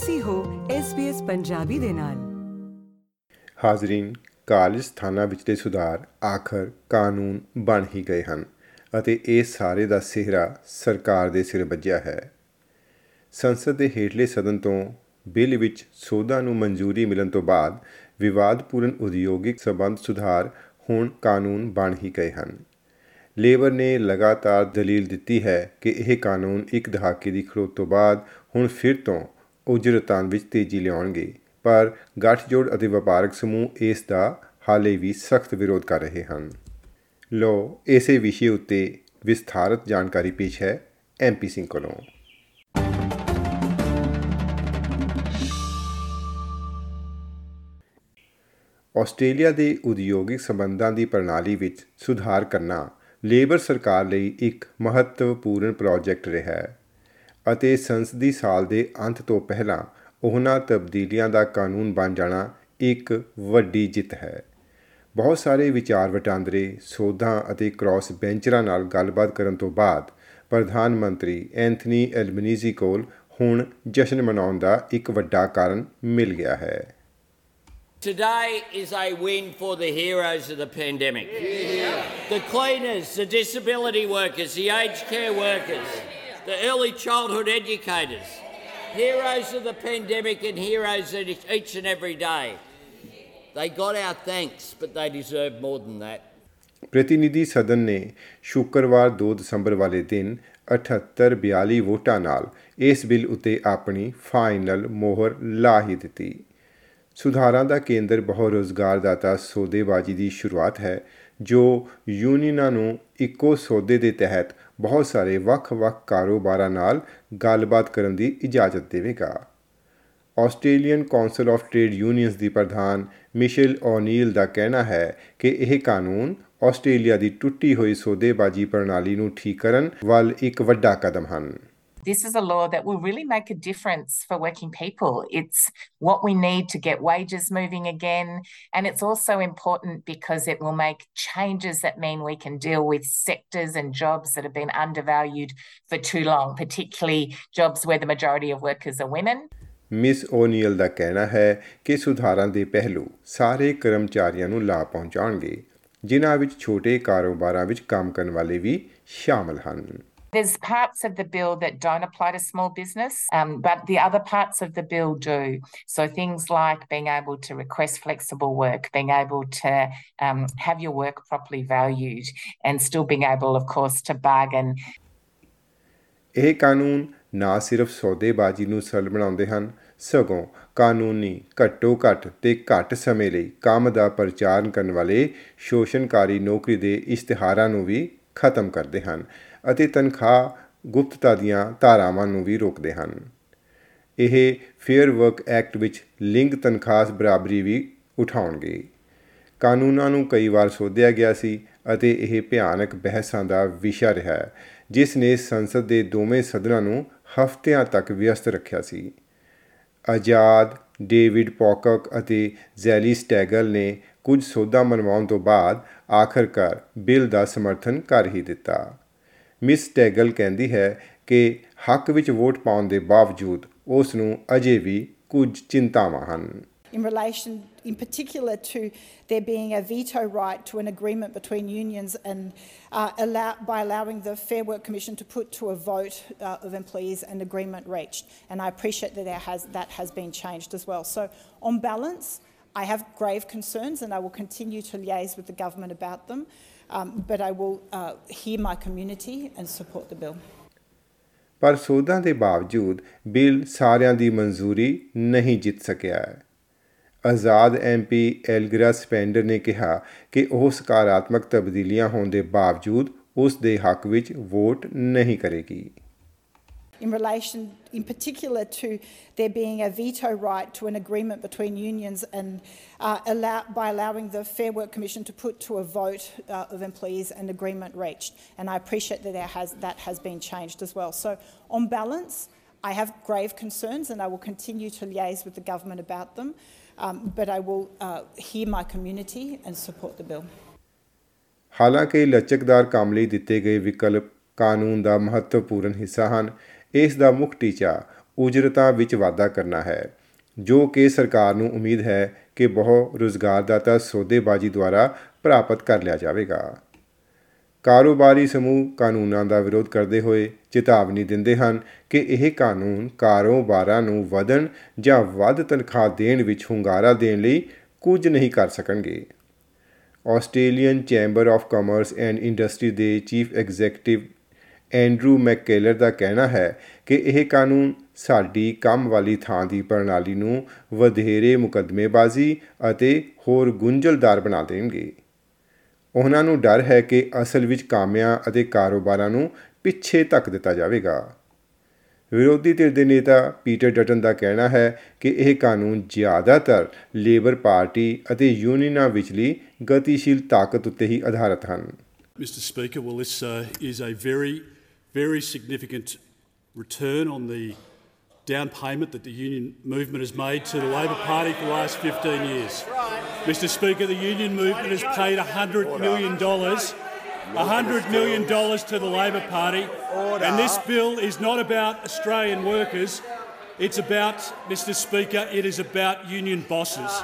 ਤੁਸੀਂ ਹੋ SBS ਪੰਜਾਬੀ ਦੇ ਨਾਲ। ਹਾਜ਼ਰੀਨ, ਕਾਲਜ ਸਥਾਨਾਂ ਵਿਚਲੇ ਸੁਧਾਰ ਆਖਰ ਕਾਨੂੰਨ ਬਣ ਹੀ ਗਏ ਹਨ ਅਤੇ ਇਹ ਸਾਰੇ ਦਾ ਸਿਹਰਾ ਸਰਕਾਰ ਦੇ ਸਿਰ ਵੱਜਿਆ ਹੈ। ਸੰਸਦ ਦੇ ਹੇਠਲੇ ਸਦਨ ਤੋਂ ਬਿੱਲ ਵਿੱਚ ਸੋਧਾਂ ਨੂੰ ਮਨਜ਼ੂਰੀ ਮਿਲਣ ਤੋਂ ਬਾਅਦ ਵਿਵਾਦਪੂਰਨ ਉਦਯੋਗਿਕ ਸਬੰਧ ਸੁਧਾਰ ਹੁਣ ਕਾਨੂੰਨ ਬਣ ਹੀ ਗਏ ਹਨ। ਲੇਬਰ ਨੇ ਲਗਾਤਾਰ ਦਲੀਲ ਦਿੱਤੀ ਹੈ ਕਿ ਇਹ ਕਾਨੂੰਨ ਇੱਕ ਦਹਾਕੇ ਦੀ ਖੜੋਤ ਤੋਂ ਬਾਅਦ ਹੁਣ ਫਿਰ ਤੋਂ ਉਜਰਤਾਂ ਵਿੱਚ ਤੇਜ਼ੀ ਲਿਆਉਣਗੇ। ਪਰ ਗੱਠਜੋੜ ਅਤੇ ਵਪਾਰਕ ਸਮੂਹ ਇਸ ਦਾ ਹਾਲੇ ਵੀ ਸਖਤ ਵਿਰੋਧ ਕਰ ਰਹੇ ਹਨ। ਲੋ ਇਸੇ ਵਿਸ਼ੇ ਉੱਤੇ ਵਿਸਥਾਰਤ ਜਾਣਕਾਰੀ ਪੇਸ਼ ਹੈ ਐਮਪੀ ਸਿੰਘ ਕੋਲੋਂ। ਆਸਟ੍ਰੇਲੀਆ ਦੇ ਉਦਯੋਗਿਕ ਸੰਬੰਧਾਂ ਦੀ ਪ੍ਰਣਾਲੀ ਵਿੱਚ ਸੁਧਾਰ ਕਰਨਾ ਲੇਬਰ ਸਰਕਾਰ ਲਈ ਇੱਕ ਮਹੱਤਵਪੂਰਨ ਪ੍ਰੋਜੈਕਟ ਰਿਹਾ ਹੈ। ਅਤੇ ਸੰਸਦੀ ਸਾਲ ਦੇ ਅੰਤ ਤੋਂ ਪਹਿਲਾਂ ਉਹਨਾਂ ਤਬਦੀਲੀਆਂ ਦਾ ਕਾਨੂੰਨ ਬਣ ਜਾਣਾ ਇੱਕ ਵੱਡੀ ਜਿੱਤ ਹੈ। ਬਹੁਤ ਸਾਰੇ ਵਿਚਾਰ ਵਟਾਂਦਰੇ ਸੋਧਾਂ ਅਤੇ ਕ੍ਰਾਸ ਬੈਂਚਰਾਂ ਨਾਲ ਗੱਲਬਾਤ ਕਰਨ ਤੋਂ ਬਾਅਦ ਪ੍ਰਧਾਨ ਮੰਤਰੀ ਐਂਥਨੀ ਐਲਬਨੀਜ਼ੀ ਕੋਲ ਹੁਣ ਜਸ਼ਨ ਮਨਾਉਣ ਦਾ ਇੱਕ ਵੱਡਾ ਕਾਰਨ ਮਿਲ ਗਿਆ ਹੈ। Today is a win for the heroes of the pandemic. The cleaners, the disability workers, the aged care workers, the early childhood educators. Heroes of the pandemic and heroes each and every day. They got our thanks, but they deserve more than that. ਪ੍ਰਤੀਨਿਧੀ ਸਦਨ ਨੇ ਸ਼ੁੱਕਰਵਾਰ 2 ਦਸੰਬਰ ਵਾਲੇ ਦਿਨ 78 42 ਵੋਟਾਂ ਨਾਲ ਇਸ bill ਉੱਤੇ ਆਪਣੀ ਫਾਈਨਲ ਮੋਹਰ ਲਾ ਹੀ ਦਿੱਤੀ ਸੁਧਾਰਾਂ ਦਾ ਕੇਂਦਰ ਬਹੁ ਰੋਜ਼ਗਾਰਦਾਤਾ ਸੌਦੇਬਾਜ਼ੀ ਦੀ ਸ਼ੁਰੂਆਤ ਹੈ ਜੋ ਯੂਨੀਅਨਾਂ ਨੂੰ ਇੱਕੋ ਸੌਦੇ ਦੇ ਤਹਿਤ ਬਹੁਤ ਸਾਰੇ ਵੱਖ-ਵੱਖ ਕਾਰੋਬਾਰਾਂ ਨਾਲ ਗੱਲਬਾਤ ਕਰਨ ਦੀ ਇਜਾਜ਼ਤ ਦੇਵੇਗਾ। Australian council of trade unions ਦੀ ਪ੍ਰਧਾਨ ਮਿਸ਼ੇਲ ਓਨੀਲ ਦਾ ਕਹਿਣਾ ਹੈ ਕਿ ਇਹ ਕਾਨੂੰਨ ਆਸਟ੍ਰੇਲੀਆ ਦੀ ਟੁੱਟੀ ਹੋਈ ਸੌਦੇਬਾਜ਼ੀ ਪ੍ਰਣਾਲੀ ਨੂੰ ਠੀਕ ਕਰਨ ਵੱਲ ਇੱਕ ਵੱਡਾ ਕਦਮ ਹਨ। This is a law that will really make a difference for working people. It's what we need to get wages moving again. And it's also important because it will make changes that mean we can deal with sectors and jobs that have been undervalued for too long, particularly jobs where the majority of workers are women. Miss O'Neil ਦਾ ਕਹਿਣਾ ਹੈ ਕਿ ਸੁਧਾਰਾਂ ਦੇ ਪਹਿਲੂ ਸਾਰੇ ਕਰਮਚਾਰੀਆਂ ਨੂੰ ਲਾਭ ਪਹੁੰਚਾਉਣਗੇ ਜਿਨ੍ਹਾਂ ਵਿੱਚ ਛੋਟੇ ਕਾਰੋਬਾਰਾਂ ਵਿੱਚ ਕੰਮ ਕਰਨ ਵਾਲੇ ਵੀ ਸ਼ਾਮਲ ਹਨ There's parts of the bill that don't apply to small business, um, but the other parts of the bill do. So things like being able to request flexible work, being able to um, have your work properly valued, and still being able, of course, to bargain. ਇਹ ਕਾਨੂੰਨ ਨਾ ਸਿਰਫ ਸੌਦੇਬਾਜ਼ੀ ਨੂੰ ਸਰਲ ਬਣਾਉਂਦੇ ਹਨ ਸਗੋਂ ਕਾਨੂੰਨੀ ਘੱਟੋ ਘੱਟ ਤੇ ਘੱਟ ਸਮੇਂ ਲਈ ਕੰਮ ਦਾ ਪ੍ਰਚਾਰ ਕਰਨ ਵਾਲੇ ਸ਼ੋਸ਼ਣਕਾਰੀ ਨੌਕਰੀ ਦੇ ਇਸ਼ਤਿਹਾਰਾਂ ਨੂੰ ਵੀ ਖਤਮ ਕਰਦੇ ਹਨ ਅਤੇ ਤਨਖਾਹ ਗੁਪਤਤਾ ਦੀਆਂ ਧਾਰਾਵਾਂ ਨੂੰ ਵੀ ਰੋਕਦੇ ਹਨ। ਇਹ ਫੇਅਰ ਵਰਕ ਐਕਟ ਵਿੱਚ ਲਿੰਗ ਤਨਖਾਹ ਬਰਾਬਰੀ ਵੀ ਉਠਾਉਣਗੇ। ਕਾਨੂੰਨਾਂ ਨੂੰ ਕਈ ਵਾਰ ਸੋਧਿਆ ਗਿਆ ਸੀ ਅਤੇ ਇਹ ਭਿਆਨਕ ਬਹਿਸਾਂ ਦਾ ਵਿਸ਼ਾ ਰਿਹਾ ਜਿਸ ਨੇ ਸੰਸਦ ਦੇ ਦੋਵੇਂ ਸਦਨਾਂ ਨੂੰ ਹਫ਼ਤਿਆਂ ਤੱਕ ਵਿਅਸਤ ਰੱਖਿਆ ਸੀ। ਆਜ਼ਾਦ, ਡੇਵਿਡ ਪੌਕਕ ਅਤੇ ਜ਼ੈਲੀ ਸਟੈਗਲ ਨੇ ਕੁਝ ਸੋਧਾਂ ਮਨਵਾਉਣ ਤੋਂ ਬਾਅਦ ਆਖਰਕਾਰ ਬਿੱਲ ਦਾ ਸਮਰਥਨ ਕਰ ਹੀ ਦਿੱਤਾ ਮਿਸ ਟੈਗਲ ਕਹਿੰਦੀ ਹੈ ਕਿ ਹੱਕ ਵਿੱਚ ਵੋਟ ਪਾਉਣ ਦੇ ਬਾਵਜੂਦ ਉਸ ਨੂੰ ਅਜੇ ਵੀ ਕੁਝ ਚਿੰਤਾਵਾਂ ਹਨ in relation, in particular, to there being a veto right to an agreement between unions and uh, allow, by allowing the Fair Work Commission to put to a vote uh, of employees an agreement reached. And I appreciate that there has, that has been changed as well. So, on balance, I have grave concerns and I will continue to liaise with the government about them. Um, but I will uh, hear my community and support the bill. ਪਰ ਸੋਧਾਂ ਦੇ ਬਾਵਜੂਦ bill ਸਾਰਿਆਂ ਦੀ ਮਨਜ਼ੂਰੀ ਨਹੀਂ ਜਿੱਤ ਸਕਿਆ ਹੈ ਆਜ਼ਾਦ MP ਐਲਗਰਾ Splendor ਨੇ ਕਿਹਾ ਕਿ ਉਹ ਸਕਾਰਾਤਮਕ ਤਬਦੀਲੀਆਂ ਹੋਣ ਦੇ ਬਾਵਜੂਦ ਉਸ ਦੇ ਹੱਕ ਵਿੱਚ ਵੋਟ ਨਹੀਂ ਕਰੇਗੀ in relation, in particular, to there being a veto right to an agreement between unions and uh, allow, by allowing the Fair Work Commission to put to a vote uh, of employees an agreement reached. And I appreciate that there has, that has been changed as well. So, on balance, I have grave concerns and I will continue to liaise with the government about them. Um, but I will uh, hear my community and support the bill. ਹਾਲਾਂਕਿ ਲਚਕਦਾਰ ਕੰਮ ਲਈ ਦਿੱਤੇ ਗਏ ਵਿਕਲਪ ਕਾਨੂੰਨ ਦਾ ਮਹੱਤਵਪੂਰਨ ਹਿੱਸਾ ਹਨ ਇਸ ਦਾ ਮੁੱਖ ਟੀਚਾ ਉਜਰਤਾਂ ਵਿੱਚ ਵਾਧਾ ਕਰਨਾ ਹੈ। ਜੋ ਕਿ ਸਰਕਾਰ ਨੂੰ ਉਮੀਦ ਹੈ ਕਿ ਬਹੁ ਰੁਜ਼ਗਾਰਦਾਤਾ ਸੌਦੇਬਾਜ਼ੀ ਦੁਆਰਾ ਪ੍ਰਾਪਤ ਕਰ ਲਿਆ ਜਾਵੇਗਾ। ਕਾਰੋਬਾਰੀ ਸਮੂਹ ਕਾਨੂੰਨਾਂ ਦਾ ਵਿਰੋਧ ਕਰਦੇ ਹੋਏ ਚੇਤਾਵਨੀ ਦਿੰਦੇ ਹਨ ਕਿ ਇਹ ਕਾਨੂੰਨ ਕਾਰੋਬਾਰਾਂ ਨੂੰ ਵਧਣ ਜਾਂ ਵੱਧ ਤਨਖਾਹ ਦੇਣ ਵਿੱਚ ਹੁੰਗਾਰਾ ਦੇਣ ਲਈ ਕੁਝ ਨਹੀਂ ਕਰ ਸਕਣਗੇ। Australian chamber of commerce and industry ਦੇ ਚੀਫ ਐਗਜ਼ੀਕਟਿਵ ਐਂਡਰੂ ਮੈਕਕੇਲਰ ਦਾ ਕਹਿਣਾ ਹੈ ਕਿ ਇਹ ਕਾਨੂੰਨ ਸਾਡੀ ਕੰਮ ਵਾਲੀ ਥਾਂ ਦੀ ਪ੍ਰਣਾਲੀ ਨੂੰ ਵਧੇਰੇ ਮੁਕੱਦਮੇਬਾਜ਼ੀ ਅਤੇ ਹੋਰ ਗੁੰਝਲਦਾਰ ਬਣਾ ਦੇਣਗੇ ਉਹਨਾਂ ਨੂੰ ਡਰ ਹੈ ਕਿ ਅਸਲ ਵਿੱਚ ਕਾਮਿਆਂ ਅਤੇ ਕਾਰੋਬਾਰਾਂ ਨੂੰ ਪਿੱਛੇ ਧੱਕ ਦਿੱਤਾ ਜਾਵੇਗਾ ਵਿਰੋਧੀ ਧਿਰ ਦੇ ਨੇਤਾ ਪੀਟਰ ਡਟਨ ਦਾ ਕਹਿਣਾ ਹੈ ਕਿ ਇਹ ਕਾਨੂੰਨ ਜ਼ਿਆਦਾਤਰ ਲੇਬਰ ਪਾਰਟੀ ਅਤੇ ਯੂਨੀਅਨਾਂ ਵਿਚਲੀ ਗਤੀਸ਼ੀਲ ਤਾਕਤ ਉੱਤੇ ਹੀ ਆਧਾਰਿਤ ਹਨ Mr. Speaker, well, this uh, is a very, very significant return on the down payment that the union movement has made to the Labor Party for the last 15 years. Mr. Speaker, the union movement has paid $100 million. $100 million to the Labor Party. And this bill is not about Australian workers. It's about, Mr. Speaker, it is about union bosses.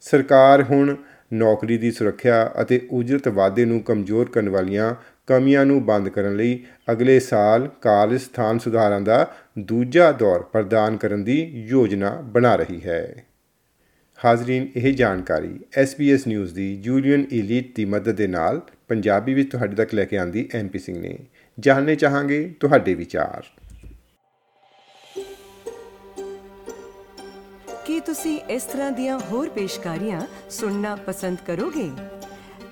ਸਰਕਾਰ ਹੁਣ ਨੌਕਰੀ ਦੀ ਸੁਰੱਖਿਆ ਅਤੇ ਉਜਰਤ ਵਾਧੇ ਨੂੰ ਕਮਜ਼ੋਰ ਕਰਨ ਵਾਲੀਆਂ ਕਮੀਆਂ ਨੂੰ ਬੰਦ ਕਰਨ ਲਈ ਅਗਲੇ ਸਾਲ ਕਾਰਜ ਸਥਾਨ ਸੁਧਾਰਾਂ ਦਾ ਦੂਜਾ ਦੌਰ ਪ੍ਰਦਾਨ ਕਰਨ ਦੀ ਯੋਜਨਾ ਬਣਾ ਰਹੀ ਹੈ। ਹਾਜ਼ਰੀਨ, ਇਹ ਜਾਣਕਾਰੀ SBS ਨਿਊਜ਼ ਦੀ ਜੂਲੀਅਨ ਇਲੀਟ ਦੀ ਮਦਦ ਦੇ ਨਾਲ ਪੰਜਾਬੀ ਵਿੱਚ ਤੁਹਾਡੇ ਤੱਕ ਲੈ ਕੇ ਆਂਦੀ ਐਮਪੀ ਸਿੰਘ ਨੇ। ਜਾਣਨੇ ਚਾਹਾਂਗੇ ਤੁਹਾਡੇ ਵਿਚਾਰ। ਕੀ ਤੁਸੀਂ ਇਸ ਤਰ੍ਹਾਂ ਦੀਆਂ ਹੋਰ ਪੇਸ਼ਕਾਰੀਆਂ ਸੁਣਨਾ ਪਸੰਦ ਕਰੋਗੇ?